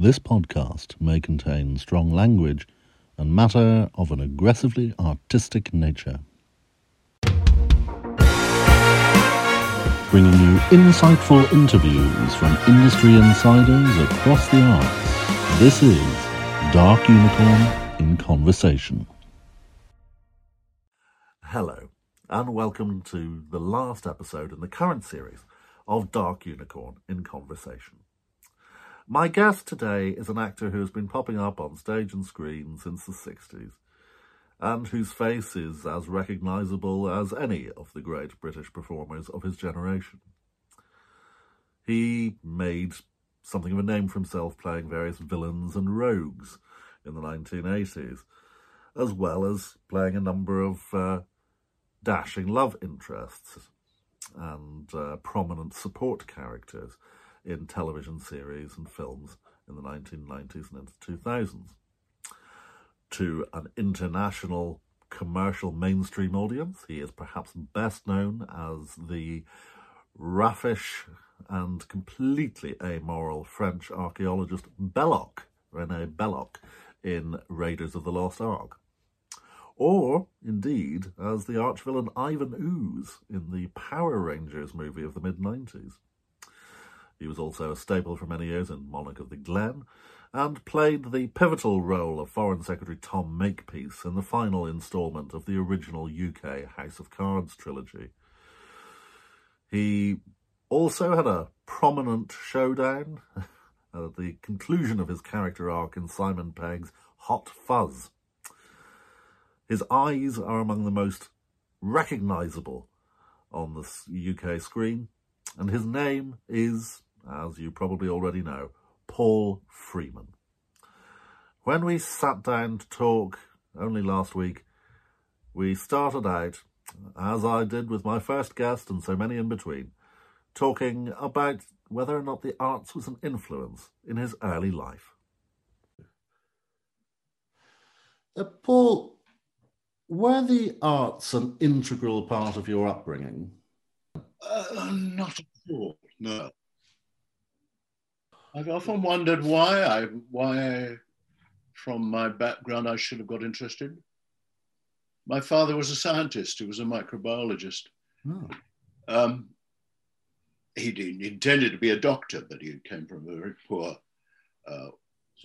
This podcast may contain strong language and matter of an aggressively artistic nature. Bringing you insightful interviews from industry insiders across the arts. This is Dark Unicorn in Conversation. Hello, and welcome to the last episode in the current series of Dark Unicorn in Conversation. My guest today is an actor who has been popping up on stage and screen since the 60s, and whose face is as recognisable as any of the great British performers of his generation. He made something of a name for himself playing various villains and rogues in the 1980s, as well as playing a number of uh, dashing love interests and uh, prominent support characters in television series and films in the 1990s and into 2000s. To an international commercial mainstream audience, he is perhaps best known as the raffish and completely amoral French archaeologist Belloq, Rene Belloq, in Raiders of the Lost Ark. Or, indeed, as the archvillain Ivan Ooze in the Power Rangers movie of the mid 90s. He was also a staple for many years in Monarch of the Glen, and played the pivotal role of Foreign Secretary Tom Makepeace in the final instalment of the original UK House of Cards trilogy. He also had a prominent showdown at the conclusion of his character arc in Simon Pegg's Hot Fuzz. His eyes are among the most recognisable on the UK screen, and his name is as you probably already know, Paul Freeman. When we sat down to talk only last week, we started out, as I did with my first guest and so many in between, talking about whether or not the arts was an influence in his early life. Uh, Paul, were the arts an integral part of your upbringing? Uh, not at all, no. I've often wondered why I why from my background I should have got interested. My father was a scientist. He was a microbiologist. Oh. Um, he, intended to be a doctor, but he came from a very poor, uh,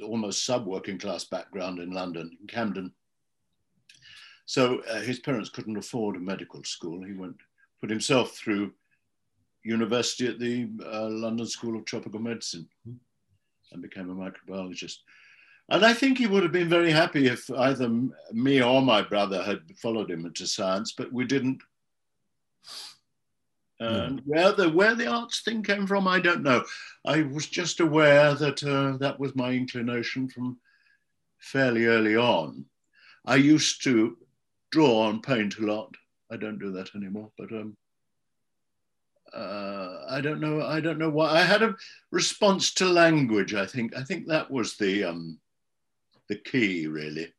almost sub-working class background in London, in Camden. So uh, his parents couldn't afford a medical school. He went, put himself through university at the uh, London School of Tropical Medicine and became a microbiologist. And I think he would have been very happy if either me or my brother had followed him into science, but we didn't. And where the where the arts thing came from, I don't know. I was just aware that uh, that was my inclination from fairly early on. I used to draw and paint a lot. I don't do that anymore, but um, uh, I don't know. I don't know why. I had a response to language. I think. I think that was the um, the key, really.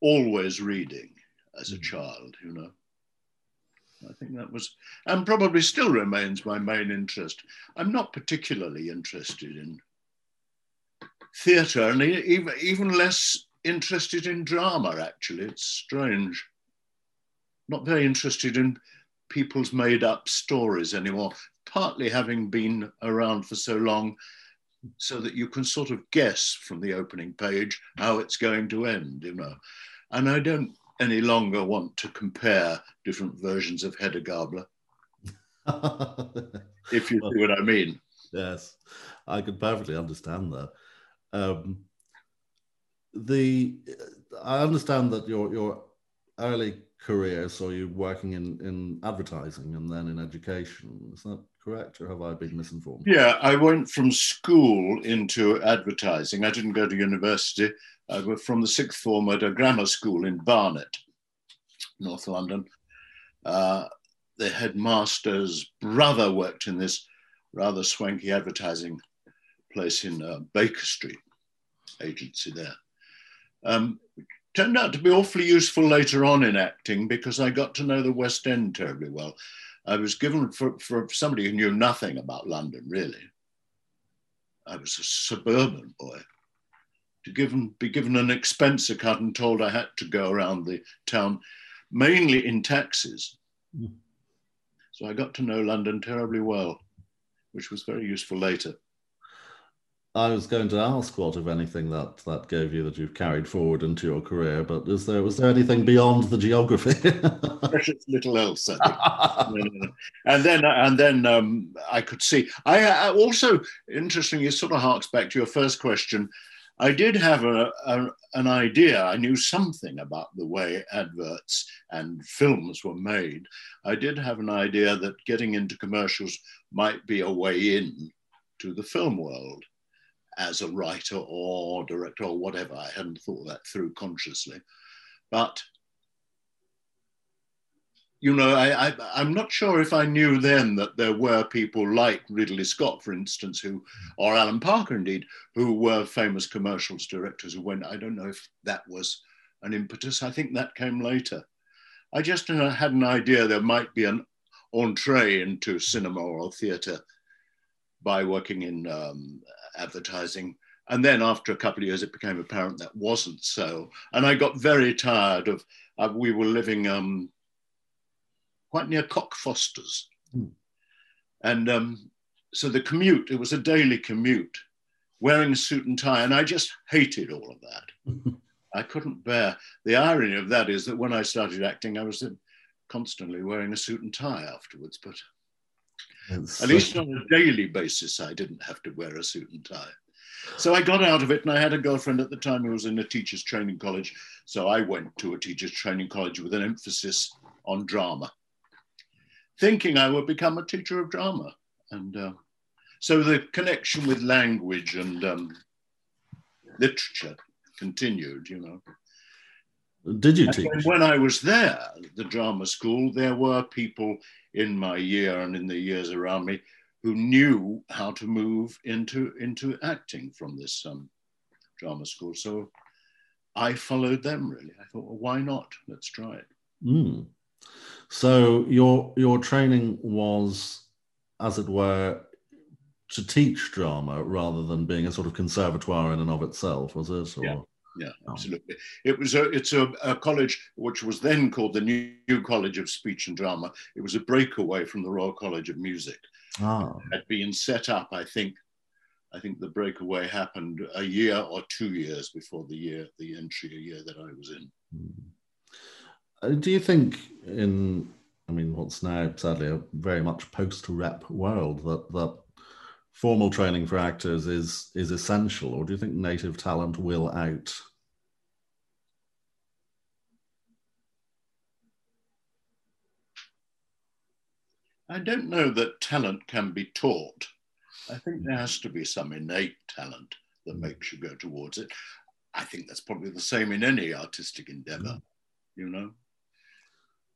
Always reading as a mm. child, you know. I think that was, and probably still remains my main interest. I'm not particularly interested in theatre, and even even less interested in drama. Actually, it's strange. Not very interested in people's made up stories anymore. partly having been around for so long so that you can sort of guess from the opening page how it's going to end, you know. And I don't any longer want to compare different versions of Hedda Gabler. if you see what I mean. Yes, I can perfectly understand that. Um, the I understand that your your early career So you're working in in advertising and then in education. Is that correct, or have I been misinformed? Yeah, I went from school into advertising. I didn't go to university. I was from the sixth form at a grammar school in Barnet, North London. Uh, the headmaster's brother worked in this rather swanky advertising place in uh, Baker Street, agency there. Um, turned out to be awfully useful later on in acting because I got to know the West End terribly well. I was given for, for somebody who knew nothing about London, really. I was a suburban boy. To given, be given an expense account and told I had to go around the town, mainly in taxis. Mm. So I got to know London terribly well, which was very useful later. I was going to ask what, if anything, that that gave you that you've carried forward into your career, but is there was there anything beyond the geography? Precious little else, and then and then um, I could see. I, I, also interestingly, it sort of harks back to your first question. I did have a, a, an idea. I knew something about the way adverts and films were made. I did have an idea that getting into commercials might be a way in to the film world as a writer or director or whatever. I hadn't thought that through consciously. But, you know, I, am not sure if I knew then that there were people like Ridley Scott, for instance, who, or Alan Parker indeed, who were famous commercials directors who went, I don't know if that was an impetus. I think that came later. I just uh, had an idea there might be an entree into cinema or theatre by working in um, advertising. And then after a couple of years, it became apparent that wasn't so. And I got very tired of, uh, we were living um, quite near Cockfosters. Hmm. And um, so the commute, it was a daily commute, wearing a suit and tie. And I just hated all of that. I couldn't bear. The irony of that is that when I started acting, I was constantly wearing a suit and tie afterwards. But at least on a daily basis, I didn't have to wear a suit and tie. So I got out of it, and I had a girlfriend at the time who was in a teacher's training college. So I went to a teacher's training college with an emphasis on drama, thinking I would become a teacher of drama. And uh, so the connection with language and um, literature continued, you know. Did you teach? When I was there, the drama school, there were people in my year and in the years around me who knew how to move into into acting from this um, drama school. So I followed them really. I thought, well, why not? Let's try it. Mm. So your your training was, as it were, to teach drama rather than being a sort of conservatoire in and of itself, was it? Or? Yeah yeah, oh. absolutely. It was a it's a, a, college which was then called the New, College of Speech and Drama. It was a breakaway from the Royal College of Music. Oh. It had been set up, I think. I think the breakaway happened a year or two years before the year the entry a year that I was in. Hmm. Uh, do you think in I mean what's now sadly a very much post-rep world that that formal training for actors is is essential, or do you think native talent will out? I don't know that talent can be taught. I think there has to be some innate talent that makes you go towards it. I think that's probably the same in any artistic endeavor, mm. you know.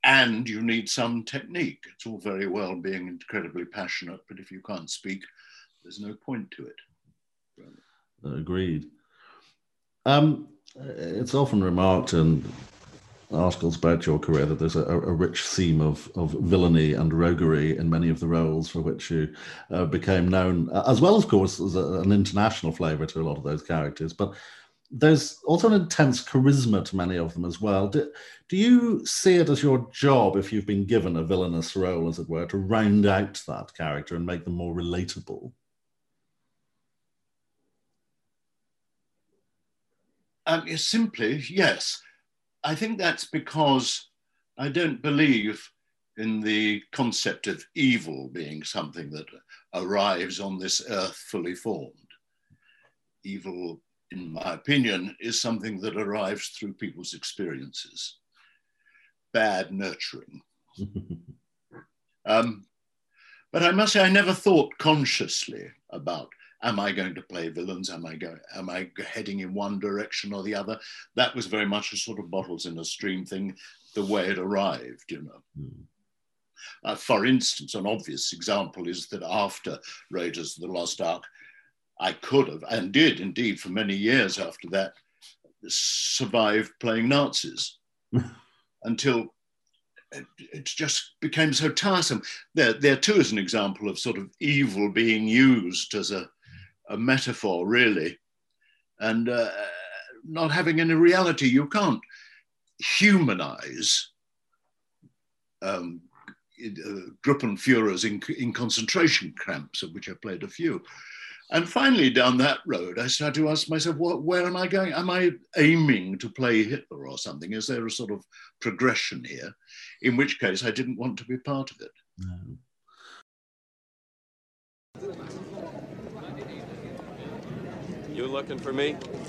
And you need some technique. It's all very well being incredibly passionate, but if you can't speak, there's no point to it. Agreed. Um, it's often remarked in articles about your career that there's a, a, rich theme of, of villainy and roguery in many of the roles for which you uh, became known, as well, of course, as a, an international flavour to a lot of those characters. But there's also an intense charisma to many of them as well. Do, do you see it as your job, if you've been given a villainous role, as it were, to round out that character and make them more relatable? Um, simply, yes. I think that's because I don't believe in the concept of evil being something that arrives on this earth fully formed. Evil, in my opinion, is something that arrives through people's experiences. Bad nurturing. um, but I must say, I never thought consciously about am I going to play villains? Am I going? Am I heading in one direction or the other? That was very much a sort of bottles in a stream thing, the way it arrived, you know. Mm. Uh, for instance, an obvious example is that after Raiders of the Lost Ark, I could have and did indeed for many years after that survive playing Nazis until it, it, just became so tiresome. There, there too is an example of sort of evil being used as a a metaphor, really, and uh, not having any reality. You can't humanize um, uh, Gruppenführers in, in concentration camps, of which I played a few. And finally, down that road, I started to ask myself, what, where am I going? Am I aiming to play Hitler or something? Is there a sort of progression here? In which case, I didn't want to be part of it. No. You looking for me?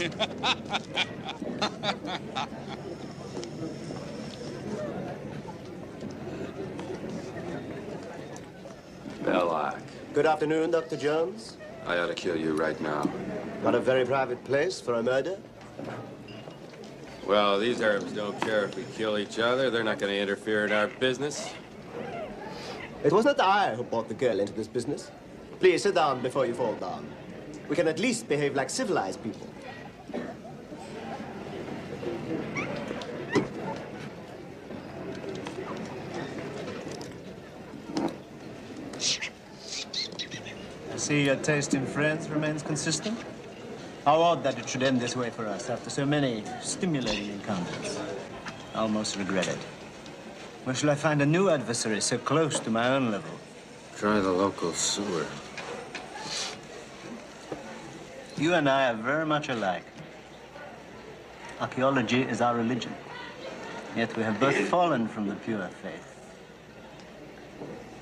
Belloq. Good afternoon, Dr. Jones. I ought to kill you right now. Not a very private place for a murder? Well, these Arabs don't care if we kill each other. They're not going to interfere in our business. It was not I who brought the girl into this business. Please sit down before you fall down. We can at least behave like civilized people. I see your taste in friends remains consistent. How odd that it should end this way for us after so many stimulating encounters. I almost regret it. Where shall I find a new adversary so close to my own level? Try the local sewer. You and I are very much alike. Archaeology is our religion. Yet we have both fallen from the pure faith.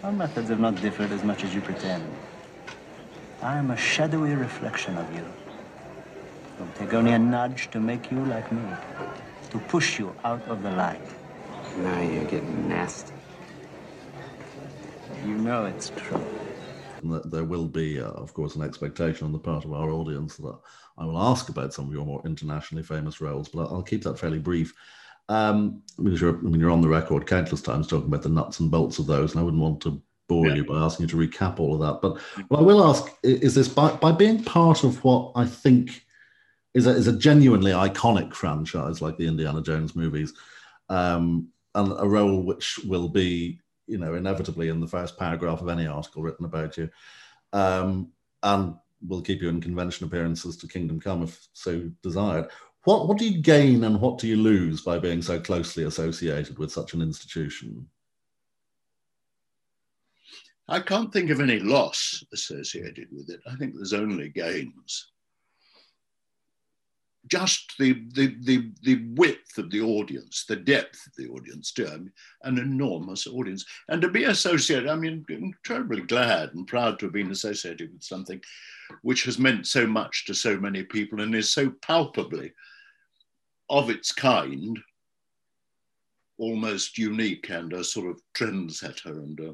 Our methods have not differed as much as you pretend. I am a shadowy reflection of you. It will take only a nudge to make you like me, to push you out of the light. Now you're getting nasty. You know it's true that there will be, uh, of course, an expectation on the part of our audience that I will ask about some of your more internationally famous roles, but I'll keep that fairly brief. Um, because you're, I mean, you're on the record countless times talking about the nuts and bolts of those, and I wouldn't want to bore yeah. you by asking you to recap all of that. But what I will ask is this by, by being part of what I think is a, is a genuinely iconic franchise like the Indiana Jones movies, um, and a role which will be you know, inevitably in the first paragraph of any article written about you. Um, and will keep you in convention appearances to Kingdom Come if so desired. What, what do you gain and what do you lose by being so closely associated with such an institution? I can't think of any loss associated with it. I think there's only gains just the, the, the, the width of the audience, the depth of the audience, too. I mean, an enormous audience. And to be associated, I mean, I'm terribly glad and proud to have been associated with something which has meant so much to so many people and is so palpably of its kind, almost unique and a sort of trendsetter. And uh,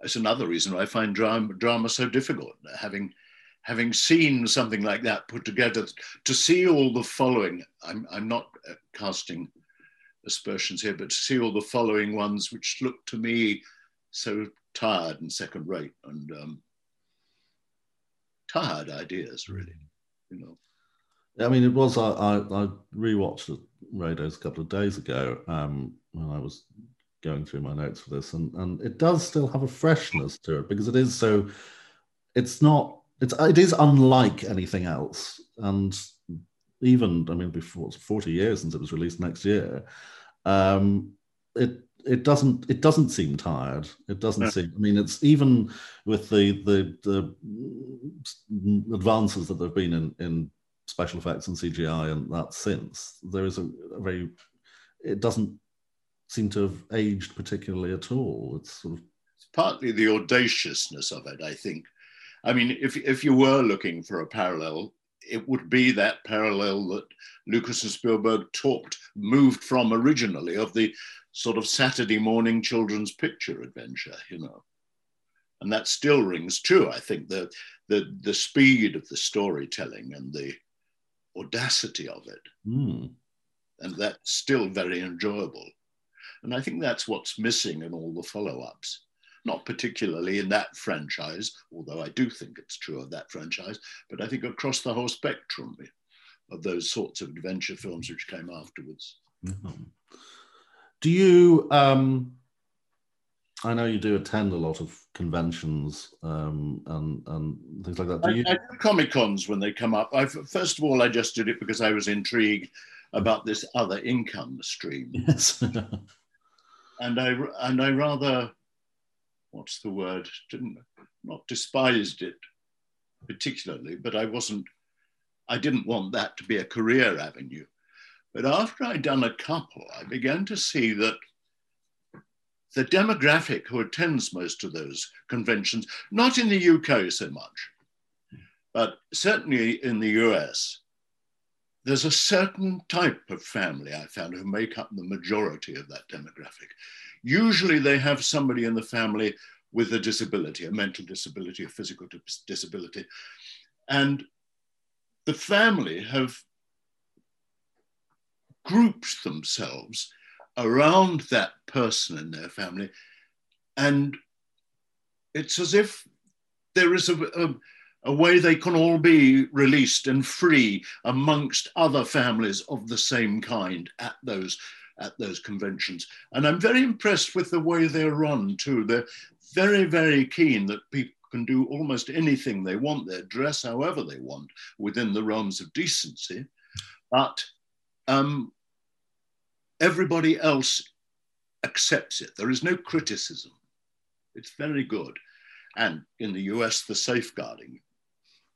it's another reason why I find drama, drama so difficult, having having seen something like that put together, to see all the following, I'm, I'm not uh, casting aspersions here, but to see all the following ones which look to me so tired and second rate and um, tired ideas, really, you know. I mean, it was. I I, I rewatched Raiders a couple of days ago um, when I was going through my notes for this, and and it does still have a freshness to it because it is so. It's not it's it is unlike anything else, and even I mean, before it's forty years since it was released next year, um, it it doesn't it doesn't seem tired. It doesn't seem. I mean, it's even with the the the advances that there've been in in special effects and CGI and that since there is a, a very it doesn't seem to have aged particularly at all. It's sort of it's partly the audaciousness of it, I think. I mean, if if you were looking for a parallel, it would be that parallel that Lucas and Spielberg talked, moved from originally of the sort of Saturday morning children's picture adventure, you know. And that still rings true. I think the the the speed of the storytelling and the audacity of it. Mm. And that's still very enjoyable. And I think that's what's missing in all the follow-ups. Not particularly in that franchise, although I do think it's true of that franchise, but I think across the whole spectrum of those sorts of adventure films which came afterwards. Mm-hmm. Do you? Um, I know you do attend a lot of conventions um, and and things like that. Do I, you? I do Comic Cons when they come up. I, first of all, I just did it because I was intrigued about this other income stream. Yes. and I and I rather, what's the word? Didn't not despised it particularly, but I wasn't. I didn't want that to be a career avenue. But after I'd done a couple, I began to see that the demographic who attends most of those conventions, not in the UK so much, but certainly in the US, there's a certain type of family I found who make up the majority of that demographic. Usually they have somebody in the family with a disability, a mental disability, a physical disability. And the family have grouped themselves around that person in their family. And it's as if there is a, a, a, way they can all be released and free amongst other families of the same kind at those at those conventions. And I'm very impressed with the way they're run too. They're very, very keen that people can do almost anything they want, they dress however they want within the realms of decency. But um, everybody else accepts it. There is no criticism. It's very good. And in the US, the safeguarding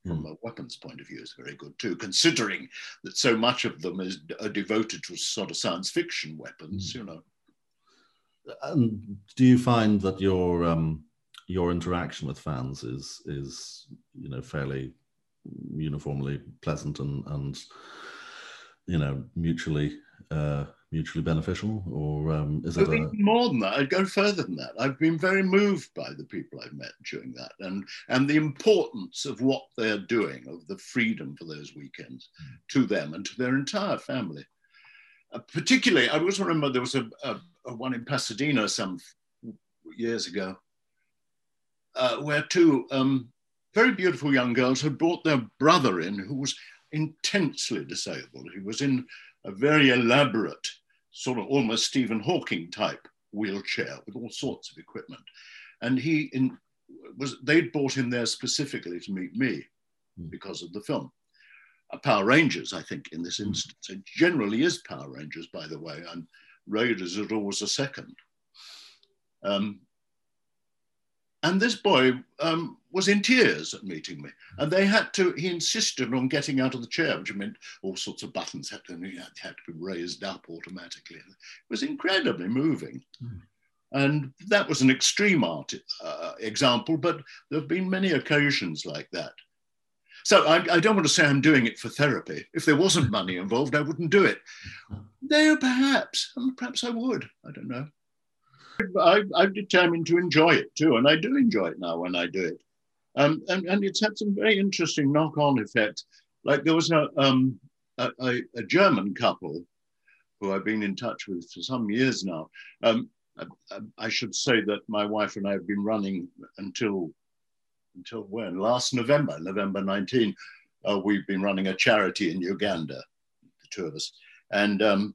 from a weapons point of view is very good too, considering that so much of them is are devoted to sort of science fiction weapons, mm. you know. And do you find that your um, your interaction with fans is is you know fairly uniformly pleasant and and you know mutually uh, mutually beneficial, or um, is it a... more than that? I'd go further than that. I've been very moved by the people I've met during that, and and the importance of what they're doing, of the freedom for those weekends, mm. to them and to their entire family. Uh, particularly, I always remember there was a, a, a, one in Pasadena some years ago, uh, where two um, very beautiful young girls had brought their brother in, who was intensely disabled. He was in a very elaborate, sort of almost Stephen Hawking type wheelchair with all sorts of equipment. And he in, was they'd brought him there specifically to meet me mm. because of the film. Uh, Power Rangers, I think, in this hmm. instance. It generally is Power Rangers, by the way, and Raiders is always a second. Um, and this boy um, was in tears at meeting me. And they had to, he insisted on getting out of the chair, which meant all sorts of buttons had to, had to be raised up automatically. It was incredibly moving. Mm. And that was an extreme art uh, example, but there have been many occasions like that. So I, I, don't want to say I'm doing it for therapy. If there wasn't money involved, I wouldn't do it. No, perhaps, perhaps I would. I don't know. I, I'm determined to enjoy it too, and I do enjoy it now when I do it. Um, and, and it's had some very interesting knock-on effects. Like there was a, um, a, a, German couple who I've been in touch with for some years now. Um, I, I, should say that my wife and I have been running until until when? Last November, November 19. Uh, we've been running a charity in Uganda, the two of us, and um,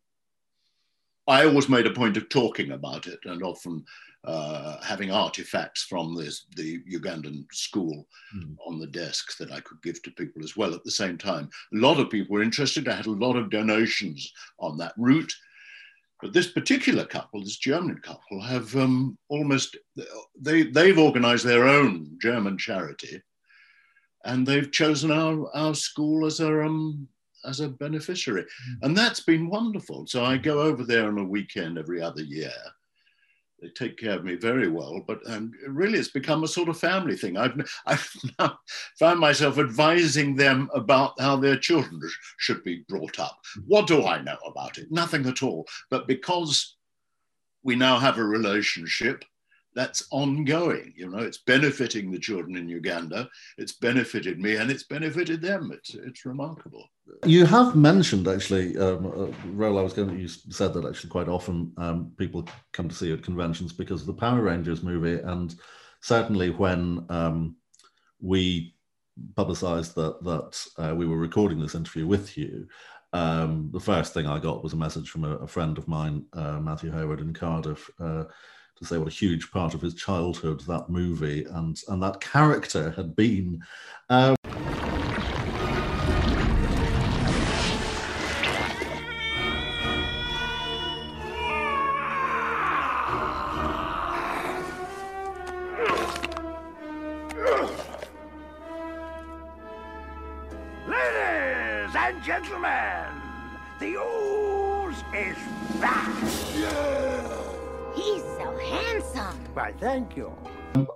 I always made a point of talking about it and often uh, having artifacts from this, the Ugandan school mm. on the desk that I could give to people as well at the same time. A lot of people were interested. I had a lot of donations on that route. But this particular couple, this German couple, have um, almost, they, they've organized their own German charity and they've chosen our, our school as a, um, as a beneficiary. Mm. And that's been wonderful. So I go over there on a weekend every other year they take care of me very well, but um, really it's become a sort of family thing. I've, I've now found myself advising them about how their children should be brought up. What do I know about it? Nothing at all. But because we now have a relationship, that's ongoing. You know, it's benefiting the children in Uganda. It's benefited me, and it's benefited them. It's it's remarkable. You have mentioned actually, um, uh, I was going. To, you said that actually quite often um, people come to see you at conventions because of the Power Rangers movie, and certainly when um, we publicised that that uh, we were recording this interview with you. Um, the first thing I got was a message from a, a friend of mine, uh, Matthew Hayward in Cardiff, uh, to say what a huge part of his childhood that movie and and that character had been. Um,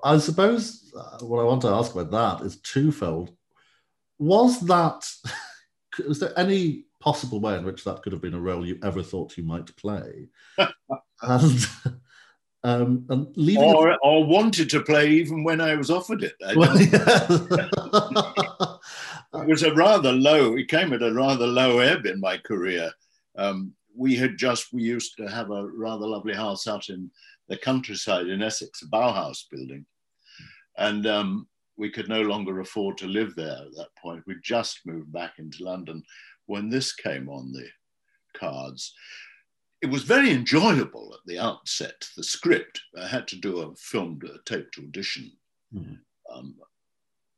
I suppose uh, what I want to ask about that is twofold. Was that, was there any possible way in which that could have been a role you ever thought you might play? and, um, and leaving or, it... or wanted to play even when I was offered it. Well, yeah. it was a rather low, it came at a rather low ebb in my career. Um, we had just, we used to have a rather lovely house out in the countryside in Essex, a Bauhaus building. And um, we could no longer afford to live there at that point. We just moved back into London when this came on the cards. It was very enjoyable at the outset, the script. I had to do a filmed a taped audition. Mm-hmm. Um,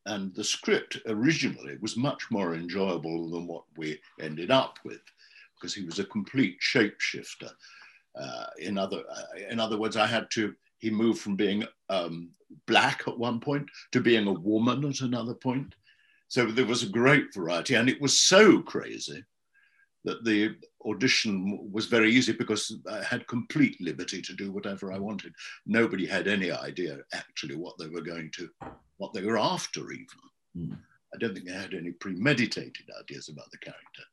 and the script originally was much more enjoyable than what we ended up with because he was a complete shapeshifter. Uh, in other uh, in other words, I had to. He moved from being um, black at one point to being a woman at another point. So there was a great variety, and it was so crazy that the audition was very easy because I had complete liberty to do whatever I wanted. Nobody had any idea actually what they were going to, what they were after, even. Mm. I don't think they had any premeditated ideas about the character.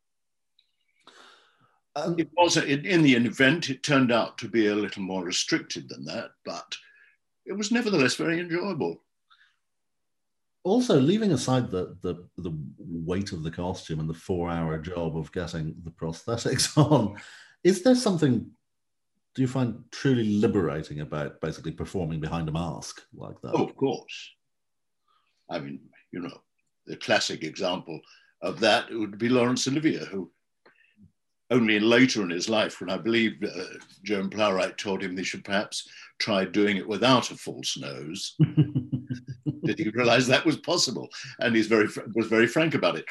Um, it was in, in the event. It turned out to be a little more restricted than that, but it was nevertheless very enjoyable. Also, leaving aside the, the the weight of the costume and the four-hour job of getting the prosthetics on, is there something do you find truly liberating about basically performing behind a mask like that? Oh, of course. I mean, you know, the classic example of that would be Laurence Olivier, who only later in his life, when I believe uh, Joan Plowright told him they should perhaps try doing it without a false nose, did he realize that was possible? And he's very was very frank about it.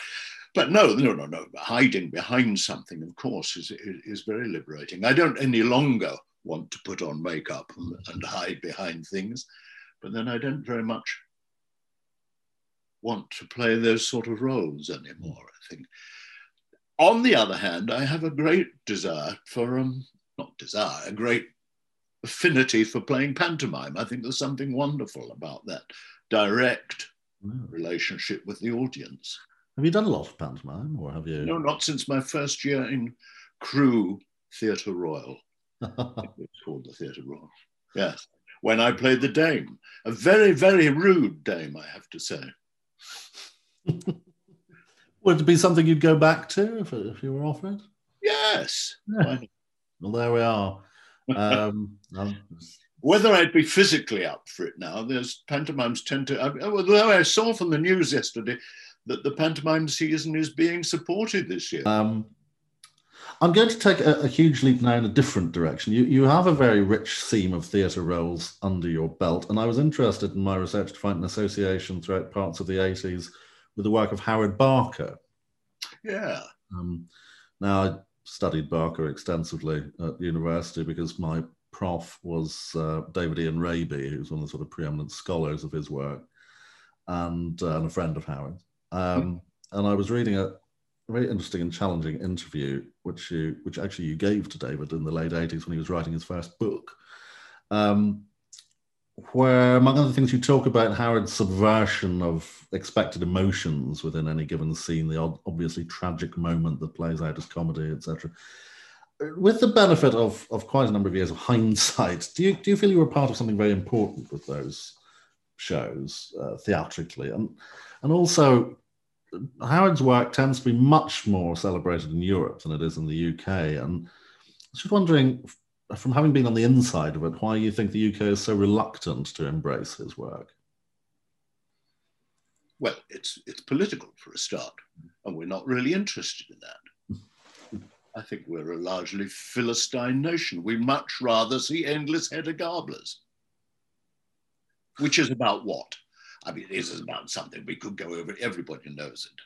But no, no, no, no. Hiding behind something, of course, is, is very liberating. I don't any longer want to put on makeup and, and hide behind things, but then I don't very much want to play those sort of roles anymore. I think on the other hand, I have a great desire for, um, not desire, a great affinity for playing pantomime. I think there's something wonderful about that direct relationship with the audience. Have you done a lot of pantomime, or have you? No, not since my first year in Crewe Theatre Royal. it's called the Theatre Royal. Yes, when I played the Dame, a very, very rude Dame, I have to say. Would it be something you'd go back to if, if you were offered? Yes. Yeah. Well, there we are. Um, Whether I'd be physically up for it now, there's pantomimes tend to. Although I saw from the news yesterday that the pantomime season is being supported this year. Um, I'm going to take a, a, huge leap now in a different direction. You, you have a very rich theme of theatre roles under your belt, and I was interested in my research to find an association throughout parts of the 80s with the work of Howard Barker. Yeah. Um, now, I studied Barker extensively at university because my prof was uh, David Ian Rabey, who's one of the sort of preeminent scholars of his work, and, uh, and a friend of Howard. Um, and I was reading a very interesting and challenging interview, which you, which actually you gave to David in the late 80s when he was writing his first book. Um, where, among other things, you talk about Howard's subversion of expected emotions within any given scene, the obviously tragic moment that plays out as comedy, etc. With the benefit of, of quite a number of years of hindsight, do you, do you feel you were part of something very important with those shows uh, theatrically? And, and also, Howard's work tends to be much more celebrated in Europe than it is in the UK. And I was just wondering, from having been on the inside of it, why do you think the UK is so reluctant to embrace his work. Well, it's it's political for a start, and we're not really interested in that. I think we're a largely Philistine nation. We much rather see endless Hedda Gablers, which is about what? I mean, it is about something we could go over. Everybody knows it.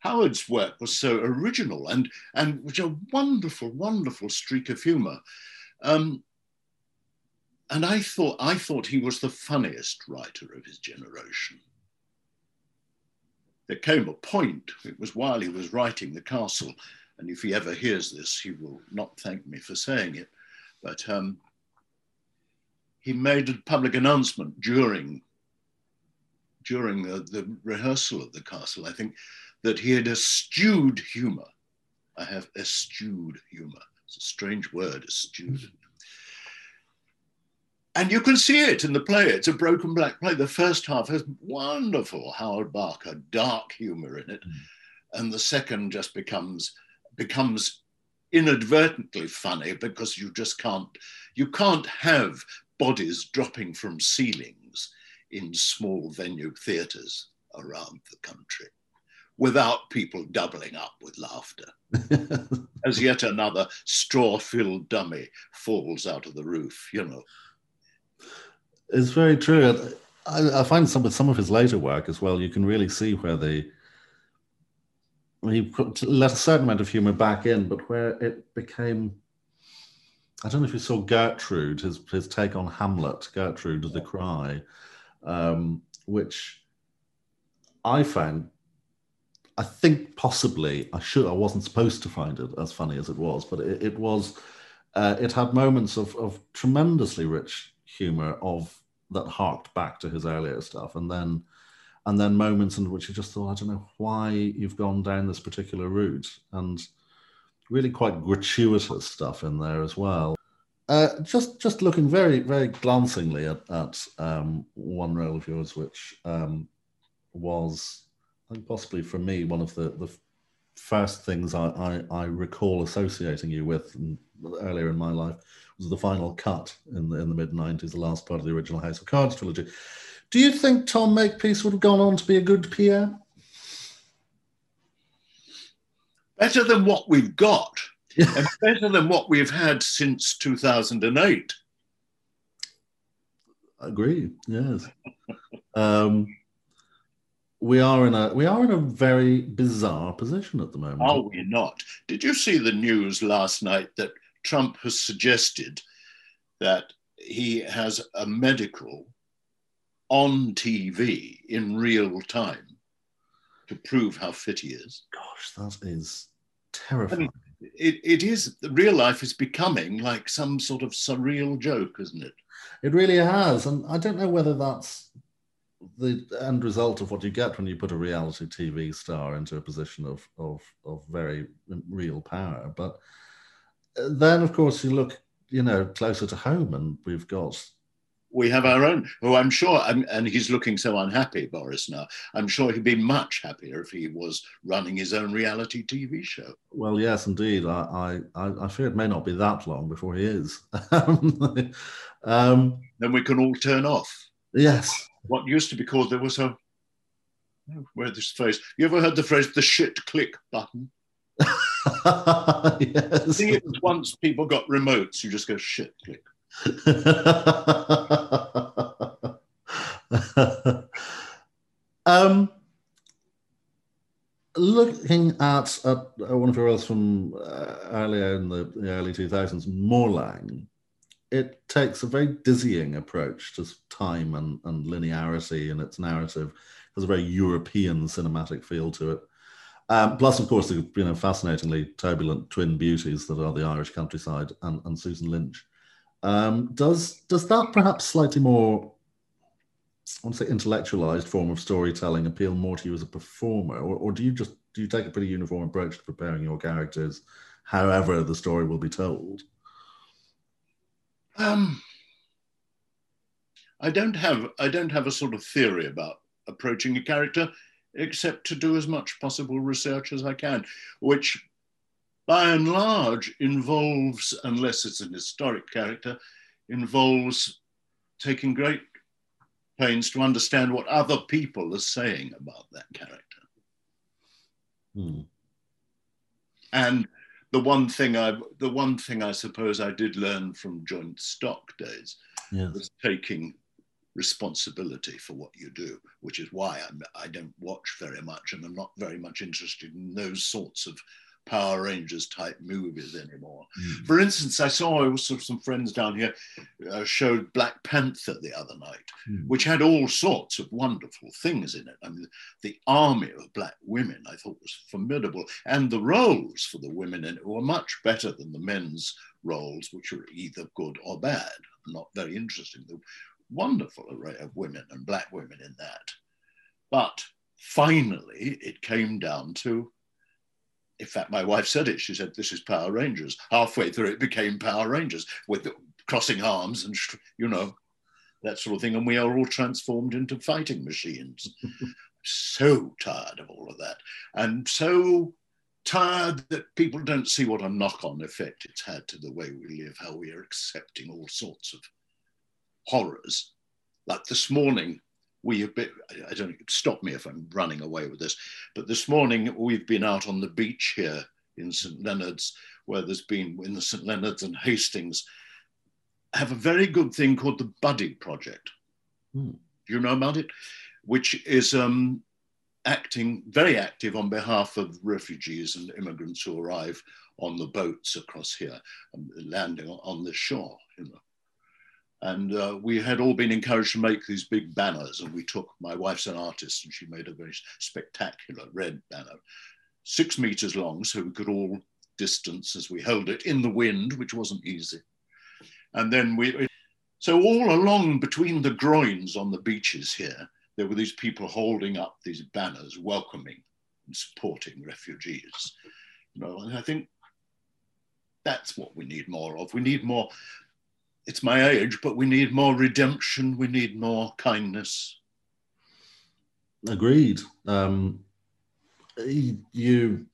Howard's work was so original and and which a wonderful, wonderful streak of humour. Um, and I thought I thought he was the funniest writer of his generation. There came a point, it was while he was writing The Castle, and if he ever hears this, he will not thank me for saying it, but um, he made a public announcement during during the, the rehearsal of The Castle, I think, that he had eschewed humor. I have eschewed humor. It's a strange word, eschewed. And you can see it in the play. It's a broken black play. The first half has wonderful Howard Barker, dark humor in it. Mm. And the second just becomes becomes inadvertently funny because you just can't you can't have bodies dropping from ceilings in small venue theatres around the country without people doubling up with laughter. As yet another straw filled dummy falls out of the roof, you know. It's very true. I, I find some with some of his later work as well, you can really see where the he let a certain amount of humor back in, but where it became I don't know if you saw Gertrude, his his take on Hamlet, Gertrude the Cry, um, which I found I think possibly I should I wasn't supposed to find it as funny as it was, but it, it was uh, it had moments of, of tremendously rich humor of that harked back to his earlier stuff, and then and then moments in which you just thought I don't know why you've gone down this particular route, and really quite gratuitous stuff in there as well. Uh, just just looking very very glancingly at, at um, one role of yours, which um, was I think possibly for me, one of the, the first things I, I, I recall associating you with earlier in my life was the final cut in the, in the mid 90s, the last part of the original House of Cards trilogy. Do you think Tom Makepeace would have gone on to be a good Pierre? Better than what we've got, and better than what we've had since 2008. Agree, yes. Um, we are in a we are in a very bizarre position at the moment. Are we not? Did you see the news last night that Trump has suggested that he has a medical on TV in real time to prove how fit he is? Gosh, that is terrifying. It, it is real life is becoming like some sort of surreal joke, isn't it? It really has, and I don't know whether that's the end result of what you get when you put a reality TV star into a position of of of very real power. But uh, then, of course, you look, you know, closer to home, and we've got. We have our own, who I'm sure, and he's looking so unhappy, Boris. Now, I'm sure he'd be much happier if he was running his own reality TV show. Well, yes, indeed. I I, I fear it may not be that long before he is. um, then we can all turn off. Yes, what used to be called there was a where this phrase you ever heard the phrase the shit click button yes. The thing is, once people got remotes, you just go shit click. um, looking at, at one of your roles from uh, earlier in the, the early 2000s, Morlang, it takes a very dizzying approach to time and, and linearity in its narrative. It has a very European cinematic feel to it. Um, plus, of course, the you know fascinatingly turbulent twin beauties that are the Irish countryside and, and Susan Lynch. Um, does does that perhaps slightly more, I want to say, intellectualized form of storytelling appeal more to you as a performer, or, or do you just do you take a pretty uniform approach to preparing your characters, however the story will be told? Um, I don't have I don't have a sort of theory about approaching a character, except to do as much possible research as I can, which by and large involves, unless it's an historic character, involves taking great pains to understand what other people are saying about that character. Hmm. And the one thing I, the one thing I suppose I did learn from joint stock days yes. was taking responsibility for what you do, which is why I'm, I don't watch very much and I'm not very much interested in those sorts of Power Rangers type movies anymore. Mm. For instance, I saw also some friends down here uh, showed Black Panther the other night, Mm. which had all sorts of wonderful things in it. I mean, the army of black women I thought was formidable, and the roles for the women in it were much better than the men's roles, which were either good or bad, not very interesting. The wonderful array of women and black women in that. But finally, it came down to in fact, my wife said it. She said, "This is Power Rangers." Halfway through, it became Power Rangers with crossing arms and you know that sort of thing, and we are all transformed into fighting machines. so tired of all of that, and so tired that people don't see what a knock-on effect it's had to the way we live, how we are accepting all sorts of horrors. Like this morning, we have been, I don't stop me if I'm running away with this, but this morning we've been out on the beach here in St. Leonard's, where there's been in the St. Leonard's and Hastings, have a very good thing called the Buddy Project. Hmm. Do you know about it? Which is um, acting very active on behalf of refugees and immigrants who arrive on the boats across here and landing on the shore. You know. And uh, we had all been encouraged to make these big banners, and we took, my wife's an artist, and she made a very spectacular red banner, six meters long, so we could all distance as we held it in the wind, which wasn't easy. And then we, so all along between the groins on the beaches here, there were these people holding up these banners, welcoming and supporting refugees. You know, and I think that's what we need more of. We need more it's my age, but we need more redemption. We need more kindness. Agreed. Um, you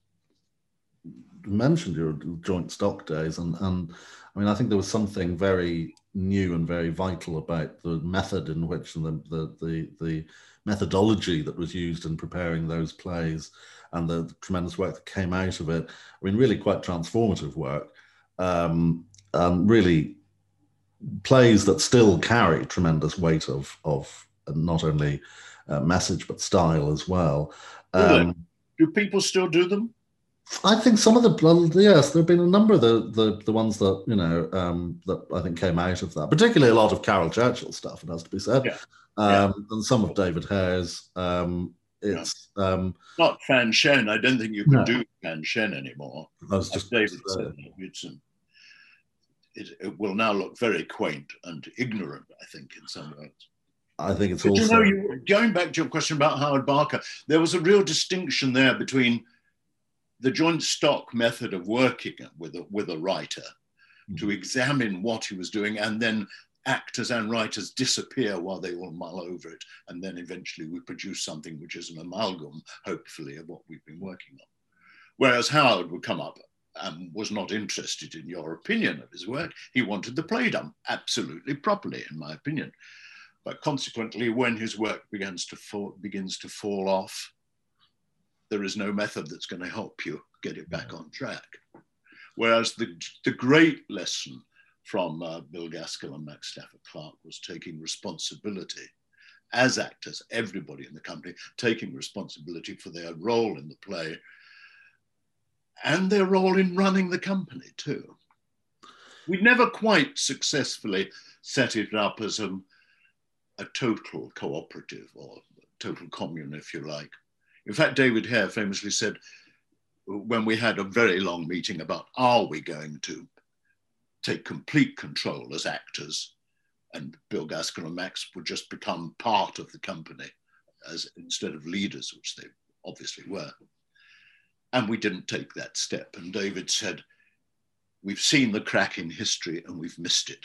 mentioned your joint stock days, and, and I mean, I think there was something very new and very vital about the method in which the, the, the, the methodology that was used in preparing those plays and the tremendous work that came out of it. I mean, really quite transformative work. Um, and really plays that still carry tremendous weight of of not only uh, message but style as well. Um, do people still do them? I think some of the yes, there have been a number of the the, the ones that you know um, that I think came out of that, particularly a lot of Caryl Churchill stuff. It has to be said, yeah. Um, yeah. and some of David Hare's. Um, it's yeah. um, not Fanshen. I don't think you can no. do Fanshen anymore. I was just David. It, it, will now look very quaint and ignorant, I think, in some ways. I think it's but also. You know, you, going back to your question about Howard Barker, there was a real distinction there between the joint stock method of working with a, with a writer mm-hmm. to examine what he was doing and then actors and writers disappear while they all mull over it. And then eventually we produce something which is an amalgam, hopefully, of what we've been working on. Whereas Howard would come up and was not interested in your opinion of his work. He wanted the play done absolutely properly, in my opinion. But consequently, when his work begins to fall, begins to fall off, there is no method that's going to help you get it back on track. Whereas the, the great lesson from uh, Bill Gaskill and Max Stafford Clark was taking responsibility as actors, everybody in the company, taking responsibility for their role in the play and their role in running the company too. We never quite successfully set it up as a, total cooperative or total commune, if you like. In fact, David Hare famously said, when we had a very long meeting about are we going to take complete control as actors, and Bill Gaskill and Max would just become part of the company as instead of leaders, which they obviously were. And we didn't take that step. And David said, We've seen the crack in history and we've missed it.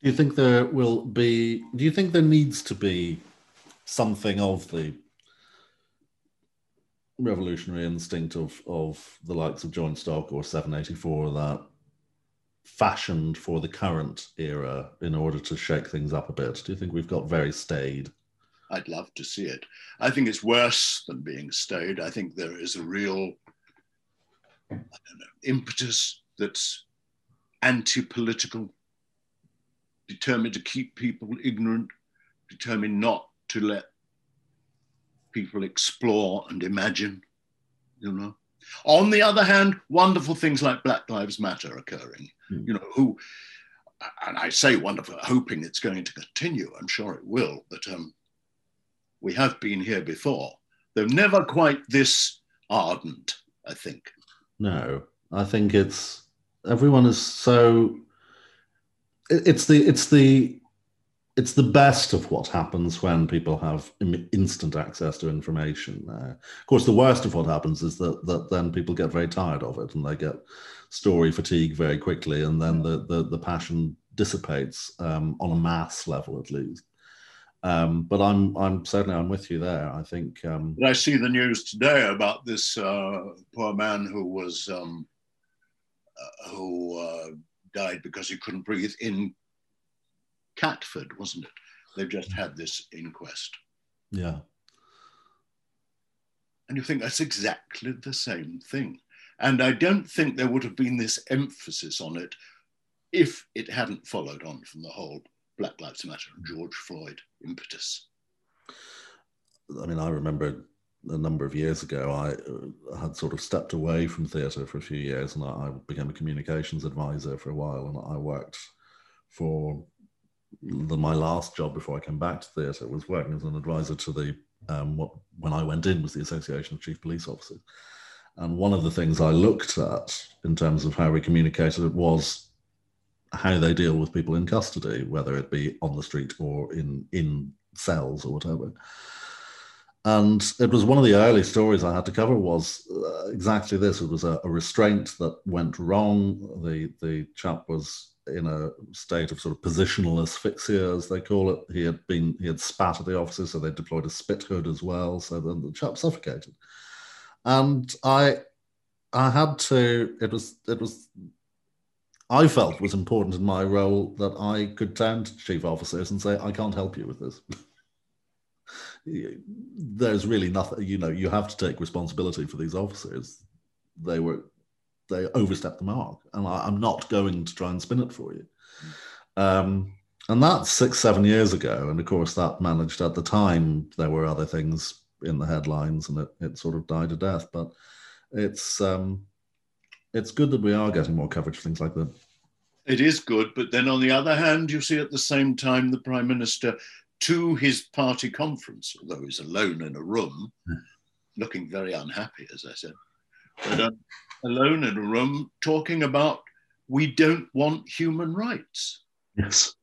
Do you think there will be, do you think there needs to be something of the revolutionary instinct of, of the likes of Joint Stock or 7:84 that fashioned for the current era in order to shake things up a bit? Do you think we've got very staid? I'd love to see it. I think it's worse than being staid. I think there is a real know, impetus that's anti political, determined to keep people ignorant, determined not to let people explore and imagine, you know. On the other hand, wonderful things like Black Lives Matter occurring, mm. you know, who, and I say wonderful, hoping it's going to continue, I'm sure it will, but um, we have been here before. They're never quite this ardent, I think. No, I think it's everyone is so. It's the it's the it's the best of what happens when people have instant access to information. Uh, of course, the worst of what happens is that that then people get very tired of it and they get story fatigue very quickly, and then the the, the passion dissipates um, on a mass level at least. Um, but I'm I'm certainly I'm with you there. I think. Um, I see the news today about this uh, poor man who was um, uh, who uh, died because he couldn't breathe in Catford, wasn't it? They've just had this inquest. Yeah. And you think that's exactly the same thing. And I don't think there would have been this emphasis on it if it hadn't followed on from the whole Black Lives Matter and George Floyd impetus? I mean, I remember a number of years ago, I uh, had sort of stepped away from theatre for a few years, and I, became a communications advisor for a while, and I worked for the, my last job before I came back to theatre was working as an advisor to the um, what when I went in was the Association of Chief Police Officers, and one of the things I looked at in terms of how we communicated it was how they deal with people in custody, whether it be on the street or in in cells or whatever. And it was one of the early stories I had to cover was uh, exactly this. It was a, a, restraint that went wrong. The the chap was in a state of sort of positional asphyxia, as they call it. He had been he had spat at the officers, so they deployed a spit hood as well. So then the chap suffocated. And I I had to. It was it was I felt was important in my role that I could turn to chief officers and say, I can't help you with this. There's really nothing, you know, you have to take responsibility for these officers. They were, they overstepped the mark, and I, am not going to try and spin it for you. Um, and that's six, seven years ago. And of course, that managed at the time, there were other things in the headlines and it, it sort of died a death. But it's, um, it's good that we are getting more coverage for things like that. It is good, but then on the other hand, you see at the same time the Prime Minister to his party conference, although he's alone in a room, looking very unhappy, as I said, but uh, alone in a room talking about we don't want human rights. Yes.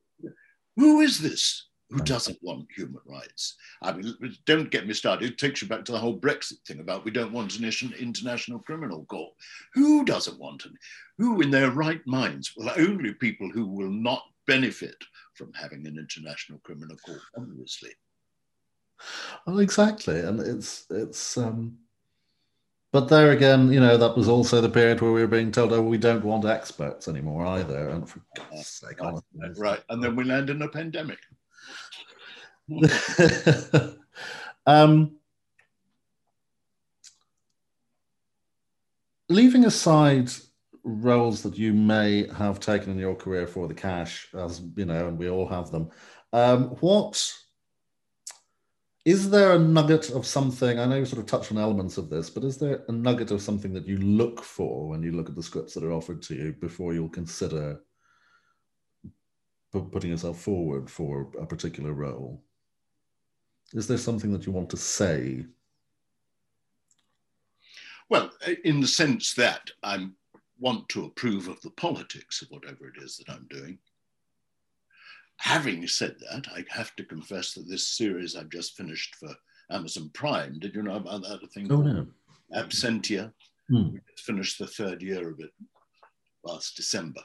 Who is this? Who doesn't want human rights? I mean, don't get me started. It takes you back to the whole Brexit thing about we don't want an international criminal court. Who doesn't want it? Who, in their right minds, well, only people who will not benefit from having an international criminal court, obviously. Well, exactly, and it's it's. Um, but there again, you know, that was also the period where we were being told, "Oh, we don't want experts anymore either." And for God's sake, right, right, and then we land in a pandemic. Um, leaving aside roles that you may have taken in your career for the cash, as you know, and we all have them, um, what is there a nugget of something? I know you sort of touched on elements of this, but is there a nugget of something that you look for when you look at the scripts that are offered to you before you'll consider putting yourself forward for a particular role? Is there something that you want to say? Well, in the sense that I want to approve of the politics of whatever it is that I'm doing. Having said that, I have to confess that this series I've just finished for Amazon Prime, did you know about that? thing oh, no. Absentia. Hmm. We finished the third year of it last December.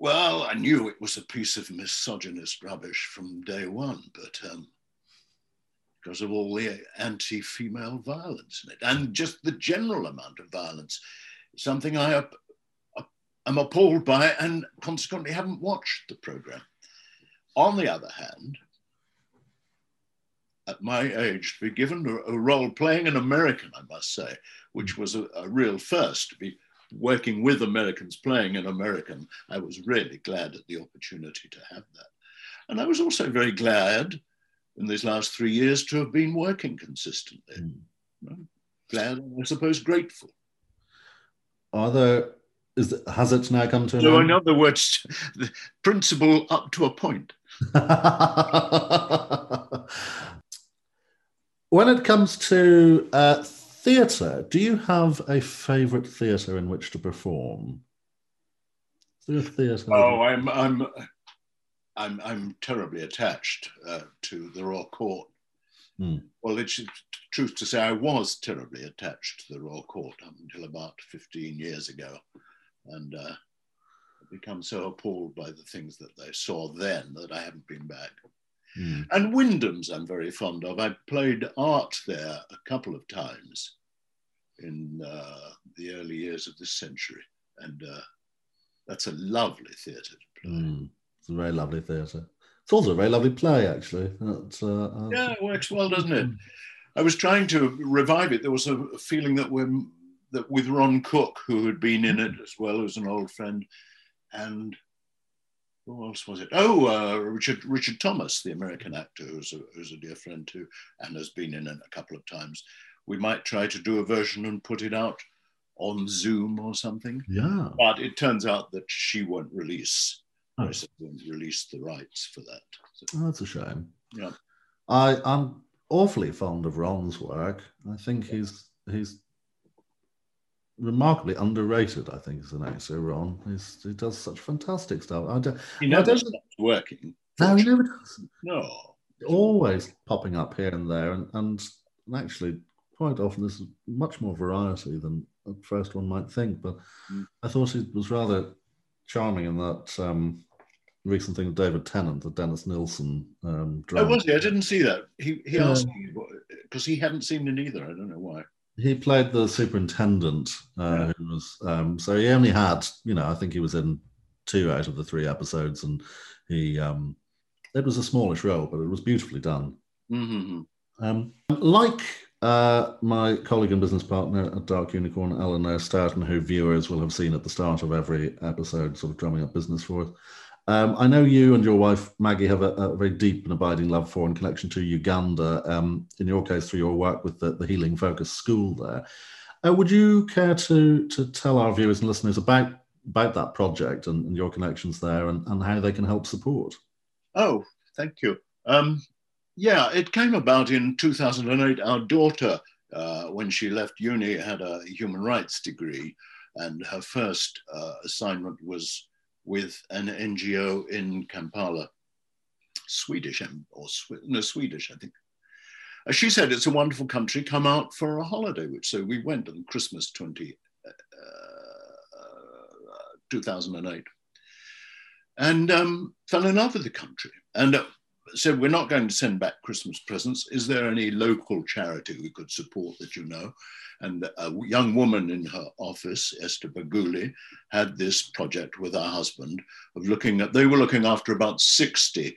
Well, I knew it was a piece of misogynist rubbish from day one, but um, because of all the anti female violence in it and just the general amount of violence, something I am appalled by and consequently haven't watched the program. On the other hand, at my age, to be given a, a role playing an American, I must say, which was a, a real first to be working with Americans playing an American, I was really glad at the opportunity to have that. And I was also very glad in these last three years to have been working consistently. Mm. Glad, I suppose, grateful. Are there is has it now come to an so end? in other words, the principle up to a point. when it comes to uh, theatre, do you have a favourite theatre in which to perform? Is there a theatre? Oh, I'm, I'm, I'm, I'm terribly attached uh, to the Royal Court. Hmm. Well, it's truth to say, I was terribly attached to the Royal Court up until about 15 years ago and uh, become so appalled by the things that they saw then that I haven't been back. Mm. And Wyndham's I'm very fond of. I played art there a couple of times in uh, the early years of this century, and uh, that's a lovely theatre to play. Mm. It's a very lovely theatre. It's also a very lovely play, actually. That's, uh, uh, yeah, it works well, doesn't it? I was trying to revive it. There was a feeling that we're that with Ron Cook, who had been in it as well as an old friend, and who else was it? Oh, uh, Richard Richard Thomas, the American actor, who's a, who's a dear friend too, and has been in it a couple of times. We might try to do a version and put it out on Zoom or something. Yeah. But it turns out that she won't release. Oh. won't release the rights for that. So, oh, that's a shame. Yeah. I, I'm awfully fond of Ron's work. I think he's he's remarkably underrated. I think as an actor, Ron. He's, he does such fantastic stuff. I don't, he never stops working. No, he never does. No, always popping up here and there, and, and actually quite often there's much more variety than at first one might think. But mm. I thought he was rather charming in that um, recent thing with David Tennant, the Dennis Nilsen um, drama. Oh, was he? I didn't see that. He he Yeah. asked me because he hadn't seen it either. I don't know why. He played the superintendent, uh, who was um, so he only had, you know, I think he was in two out of the three episodes, and he um, it was a smallish role, but it was beautifully done. Mm-hmm. Um, like uh, my colleague and business partner at Dark Unicorn, Eleanor Stoughton, who viewers will have seen at the start of every episode, sort of drumming up business for us. Um, I know you and your wife Maggie have a, a, very deep and abiding love for and connection to Uganda. Um, in your case, through your work with the, the Healing Focus School there. Uh, would you care to to tell our viewers and listeners about about that project and, and your connections there and, and how they can help support? Oh, thank you. Um, yeah, it came about in 2008. Our daughter, uh, when she left uni, had a human rights degree, and her first uh, assignment was with an NGO in Kampala, Swedish or no Swedish, I think. Uh, she said it's a wonderful country. Come out for a holiday, which so we went on Christmas 20, uh, 2008, and um, fell in love with the country. And uh, said, We're not going to send back Christmas presents. Is there any local charity we could support that you know? And a young woman in her office, Esther Baguli, had this project with her husband of looking at, they were looking after about 60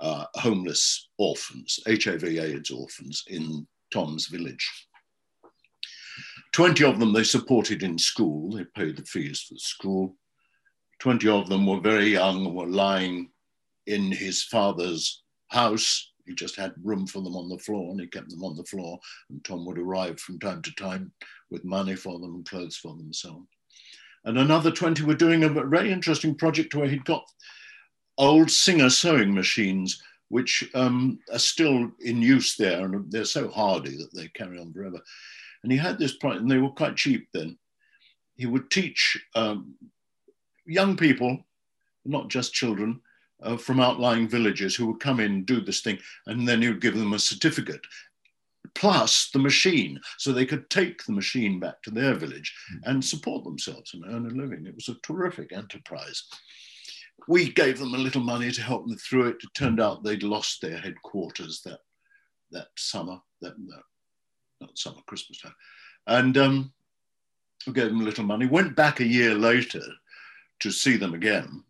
uh, homeless orphans, HIV/AIDS orphans in Tom's village. 20 of them they supported in school, they paid the fees for the school. 20 of them were very young and were lying in his father's house. He just had room for them on the floor and he kept them on the floor. And Tom would arrive from time to time with money for them and clothes for them and so on. And another 20 were doing a very interesting project where he'd got old Singer sewing machines, which um, are still in use there. And they're so hardy that they carry on forever. And he had this project, and they were quite cheap then. He would teach um, young people, not just children, uh, from outlying villages who would come in, do this thing, and then you'd give them a certificate plus the machine, so they could take the machine back to their village and support themselves and earn a living. It was a terrific enterprise. We gave them a little money to help them through it. It turned out they'd lost their headquarters that that summer, that, that not summer, Christmas time, and um, we gave them a little money. Went back a year later to see them again,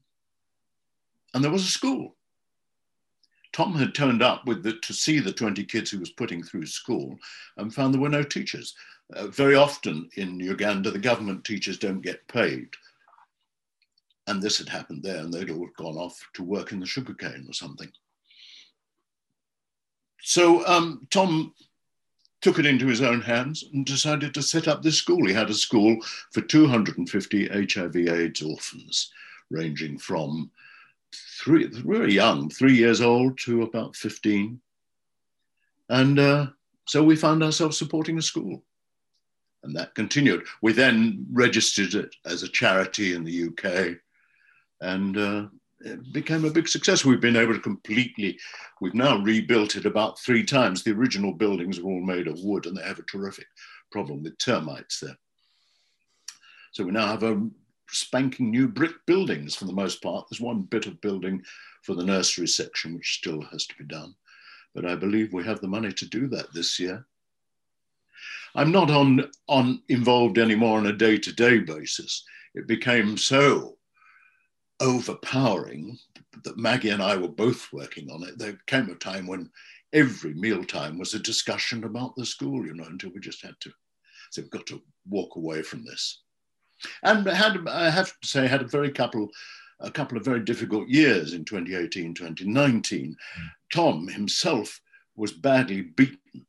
and there was a school. Tom had turned up with the, to see the 20 kids he was putting through school and found there were no teachers. Uh, very often in Uganda, the government teachers don't get paid. And this had happened there, and they'd all gone off to work in the sugarcane or something. So um, Tom took it into his own hands and decided to set up this school. He had a school for 250 HIV AIDS orphans, ranging from three, really young, three years old to about 15. And uh, so we found ourselves supporting a school. And that continued. We then registered it as a charity in the UK. And uh, it became a big success. We've been able to completely, we've now rebuilt it about three times. The original buildings were all made of wood and they have a terrific problem with termites there. So we now have a spanking new brick buildings for the most part. There's one bit of building for the nursery section, which still has to be done. But I believe we have the money to do that this year. I'm not on, on involved anymore on a day-to-day basis. It became so overpowering that Maggie and I were both working on it. There came a time when every mealtime was a discussion about the school, you know, until we just had to. So we've got to walk away from this and had I have to say had a very couple a couple of very difficult years in 2018 2019 mm. tom himself was badly beaten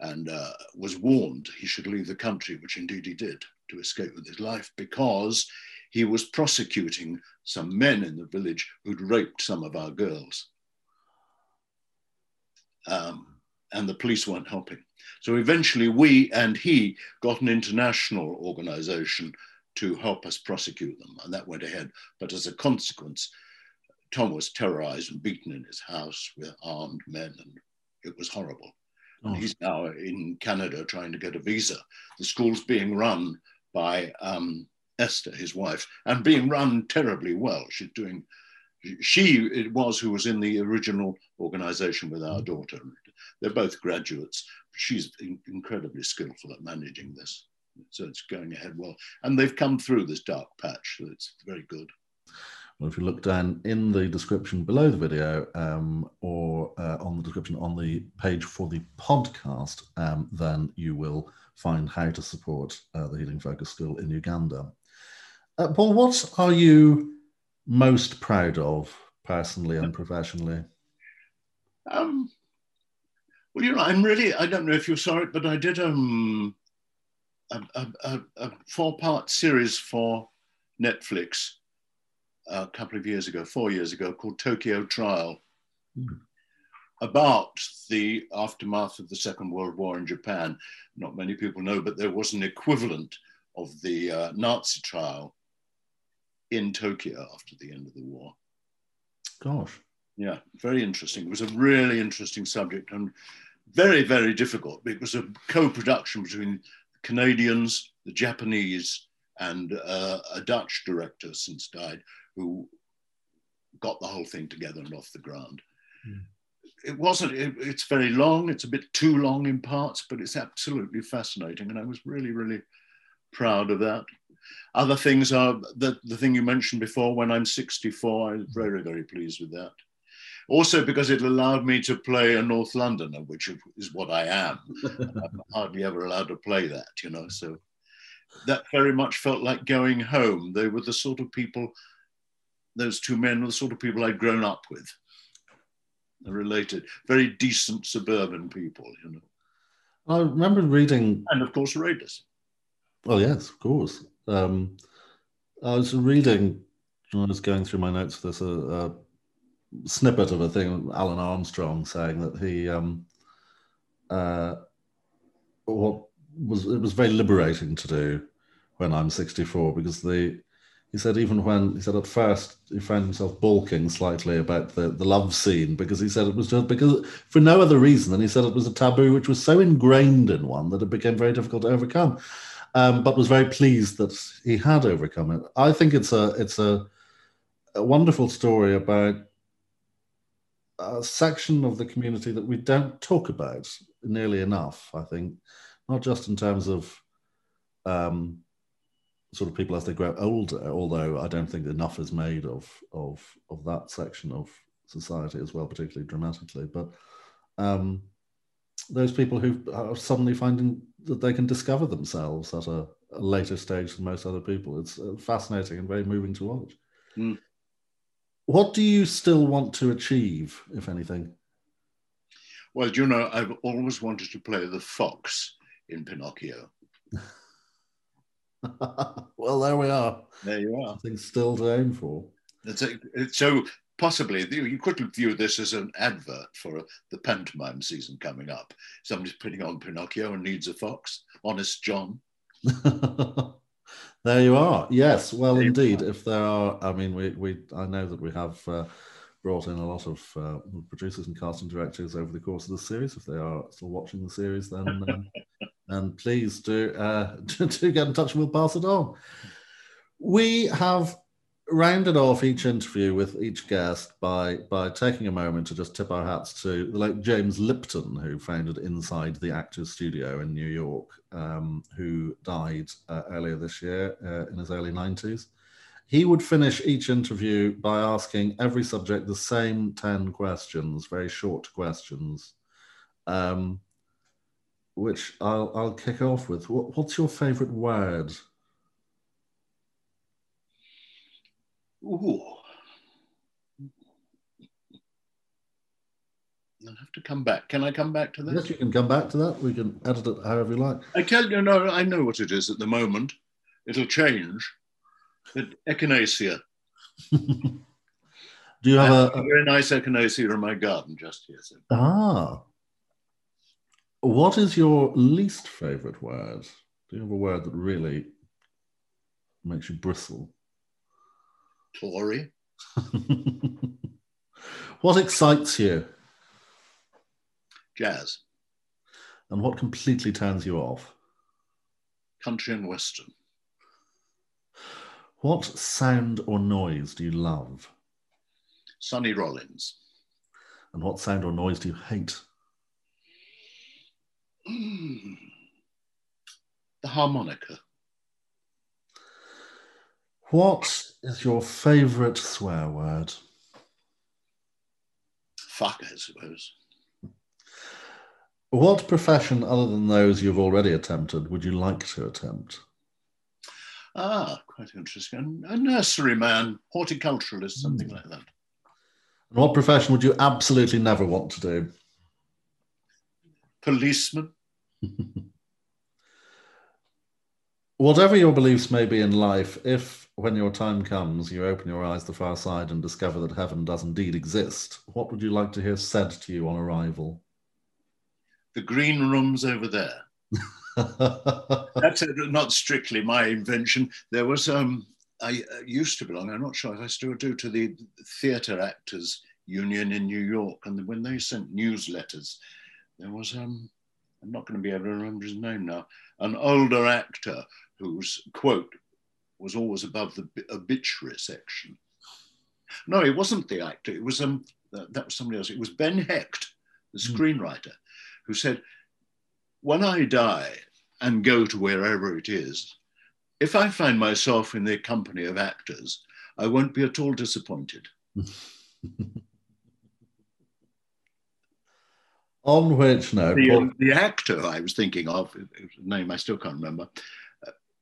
and uh, was warned he should leave the country which indeed he did to escape with his life because he was prosecuting some men in the village who'd raped some of our girls um, and the police weren't helping so eventually, we and he got an international organization to help us prosecute them, and that went ahead. But as a consequence, Tom was terrorized and beaten in his house with armed men, and it was horrible. Oh. he's now in Canada trying to get a visa. The school's being run by um, Esther, his wife, and being run terribly well. She's doing, she it was who was in the original organization with our daughter. They're both graduates. She's in- incredibly skillful at managing this. So it's going ahead well. And they've come through this dark patch, so it's very good. Well, if you look down in the description below the video um, or uh, on the description on the page for the podcast, um, then you will find how to support uh, the Healing Focus School in Uganda. Uh, Paul, what are you most proud of personally and professionally? Um, well, you know, I'm really, I don't know if you saw it, but I did um, a, a, a four part series for Netflix a couple of years ago, four years ago, called Tokyo Trial, mm. about the aftermath of the Second World War in Japan. Not many people know, but there was an equivalent of the uh, Nazi trial in Tokyo after the end of the war. Gosh. Yeah, very interesting. It was a really interesting subject. And very, very difficult. It was a co-production between Canadians, the Japanese, and uh, a Dutch director since died, who got the whole thing together and off the ground. Mm. It wasn't. It, it's very long. It's a bit too long in parts, but it's absolutely fascinating, and I was really, really proud of that. Other things are the, the thing you mentioned before. When I'm 64, I'm very, very pleased with that. Also, because it allowed me to play a North Londoner, which is what I am. I'm hardly ever allowed to play that, you know. So that very much felt like going home. They were the sort of people, those two men were the sort of people I'd grown up with. They're related, very decent suburban people, you know. I remember reading. And of course, Raiders. Well, yes, of course. Um, I was reading, I was going through my notes for this, a, a snippet of a thing, Alun Armstrong saying that he, um, uh, what was, it was very liberating to do when I'm 64 because the, he said even when he said at first he found himself balking slightly about the, the love scene because he said it was just because for no other reason than he said it was a taboo which was so ingrained in one that it became very difficult to overcome um, but was very pleased that he had overcome it. I think it's a it's a, a wonderful story about a section of the community that we don't talk about nearly enough i think not just in terms of um, sort of people as they grow older, although I don't think enough is made of of of that section of society as well, particularly dramatically. But um, those people who are suddenly finding that they can discover themselves at a, a later stage than most other people, it's uh, fascinating and very moving to watch. Mm. What do you still want to achieve, if anything? Well, you know, I've always wanted to play the fox in Pinocchio. well, there we are. There you are. Something still to aim for. It's a, so possibly you could view this as an advert for the pantomime season coming up. Somebody's putting on Pinocchio and needs a fox. Honest John. there you are. Yes. Well, indeed. If there are, I mean, we, we I know that we have uh, brought in a lot of uh, producers and casting directors over the course of the series. If they are still watching the series, then um, and please do uh, do get in touch and we'll pass it on. We have rounded off each interview with each guest by by taking a moment to just tip our hats to the late James Lipton, who founded Inside the Actors Studio in New York, um, who died uh, earlier this year uh, in his early 90s. He would finish each interview by asking every subject the same 10 questions, very short questions. Um, which I'll I'll kick off with. What, what's your favourite word? Ooh. I'll have to come back. Can I come back to that? Yes, you can come back to that. We can edit it however you like. I tell you, no, I know what it is at the moment. It'll change. But echinacea. Do you have a, a, very nice echinacea in my garden just here? So. Ah, what is your least favorite word? Do you have a word that really makes you bristle? Tory. what excites you? Jazz. And what completely turns you off? Country and Western. What sound or noise do you love? Sonny Rollins. And what sound or noise do you hate? Hmm. The harmonica. What is your favourite swear word? Fuck, I suppose. What profession, other than those you've already attempted, would you like to attempt? Ah, quite interesting. A nursery man, horticulturalist, something mm. like that. And what profession would you absolutely never want to do? Policeman. Whatever your beliefs may be in life, if when your time comes you open your eyes the far side and discover that heaven does indeed exist, what would you like to hear said to you on arrival? The green room's over there. That's not strictly my invention. There was um, I used to belong. I'm not sure if I still do to the Theatre Actors Union in New York, and when they sent newsletters, there was um, I'm not going to be able to remember his name now, an older actor whose quote was always above the obituary section. No, it wasn't the actor. It was um, that was somebody else. It was Ben Hecht, the hmm. screenwriter, who said, "When I die and go to wherever it is, if I find myself in the company of actors, I won't be at all disappointed." On which note, the, the actor I was thinking of, name I still can't remember,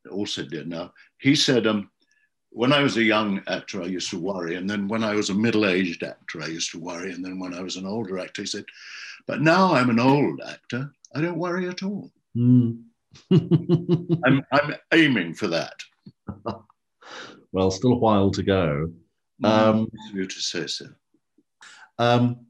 also did now. He said, um, when I was a young actor, I used to worry. And then when I was a middle aged actor, I used to worry. And then when I was an older actor, he said, but now I'm an old actor, I don't worry at all. Hmm. I'm, I'm aiming for that. well, still a while to go. Um, It's you to say so. Um,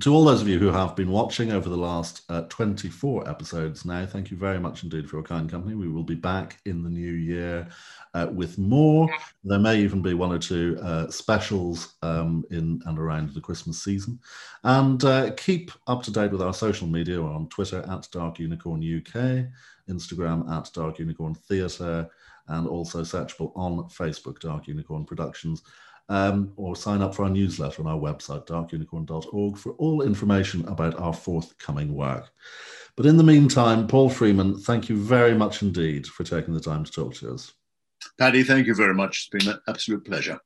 to all those of you who have been watching over the last uh, 24 episodes now, thank you very much indeed for your kind company. We will be back in the new year uh, with more. There may even be one or two uh, specials um, in and around the Christmas season. And uh, keep up to date with our social media. We're on Twitter at Dark Unicorn UK, Instagram at Dark Unicorn Theatre, and also searchable on Facebook, Dark Unicorn Productions um, or sign up for our newsletter on our website, darkunicorn.org, for all information about our forthcoming work. But in the meantime, Paul Freeman, thank you very much indeed for taking the time to talk to us. Paddy, thank you very much. It's been an absolute pleasure.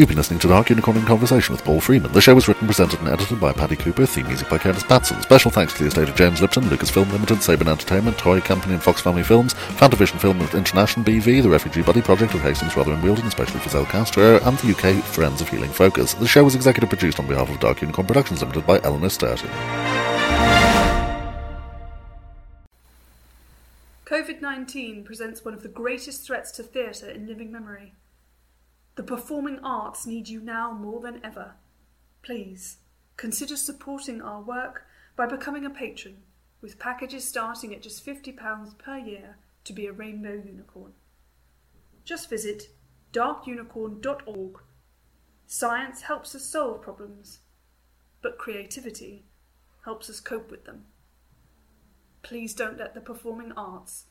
You've been listening to Dark Unicorn in Conversation with Paul Freeman. The show was written, presented, and edited by Paddy Cooper. Theme music by Curtis Patson. Special thanks to the estate of James Lipton, Lucasfilm Limited, Saban Entertainment, Toy Company, and Fox Family Films, Fantavision Film International BV, the Refugee Buddy Project with Hastings, Rother and Wealden, especially for Zell Castro, and the UK Friends of Healing Focus. The show was executive produced on behalf of Dark Unicorn Productions Limited by Eleanor Sturton. COVID 19 presents one of the greatest threats to theatre in living memory. The performing arts need you now more than ever. Please consider supporting our work by becoming a patron, with packages starting at just £50 per year to be a rainbow unicorn. Just visit darkunicorn.org. Science helps us solve problems, but creativity helps us cope with them. Please don't let the performing arts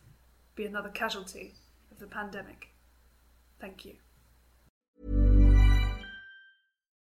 be another casualty of the pandemic. Thank you.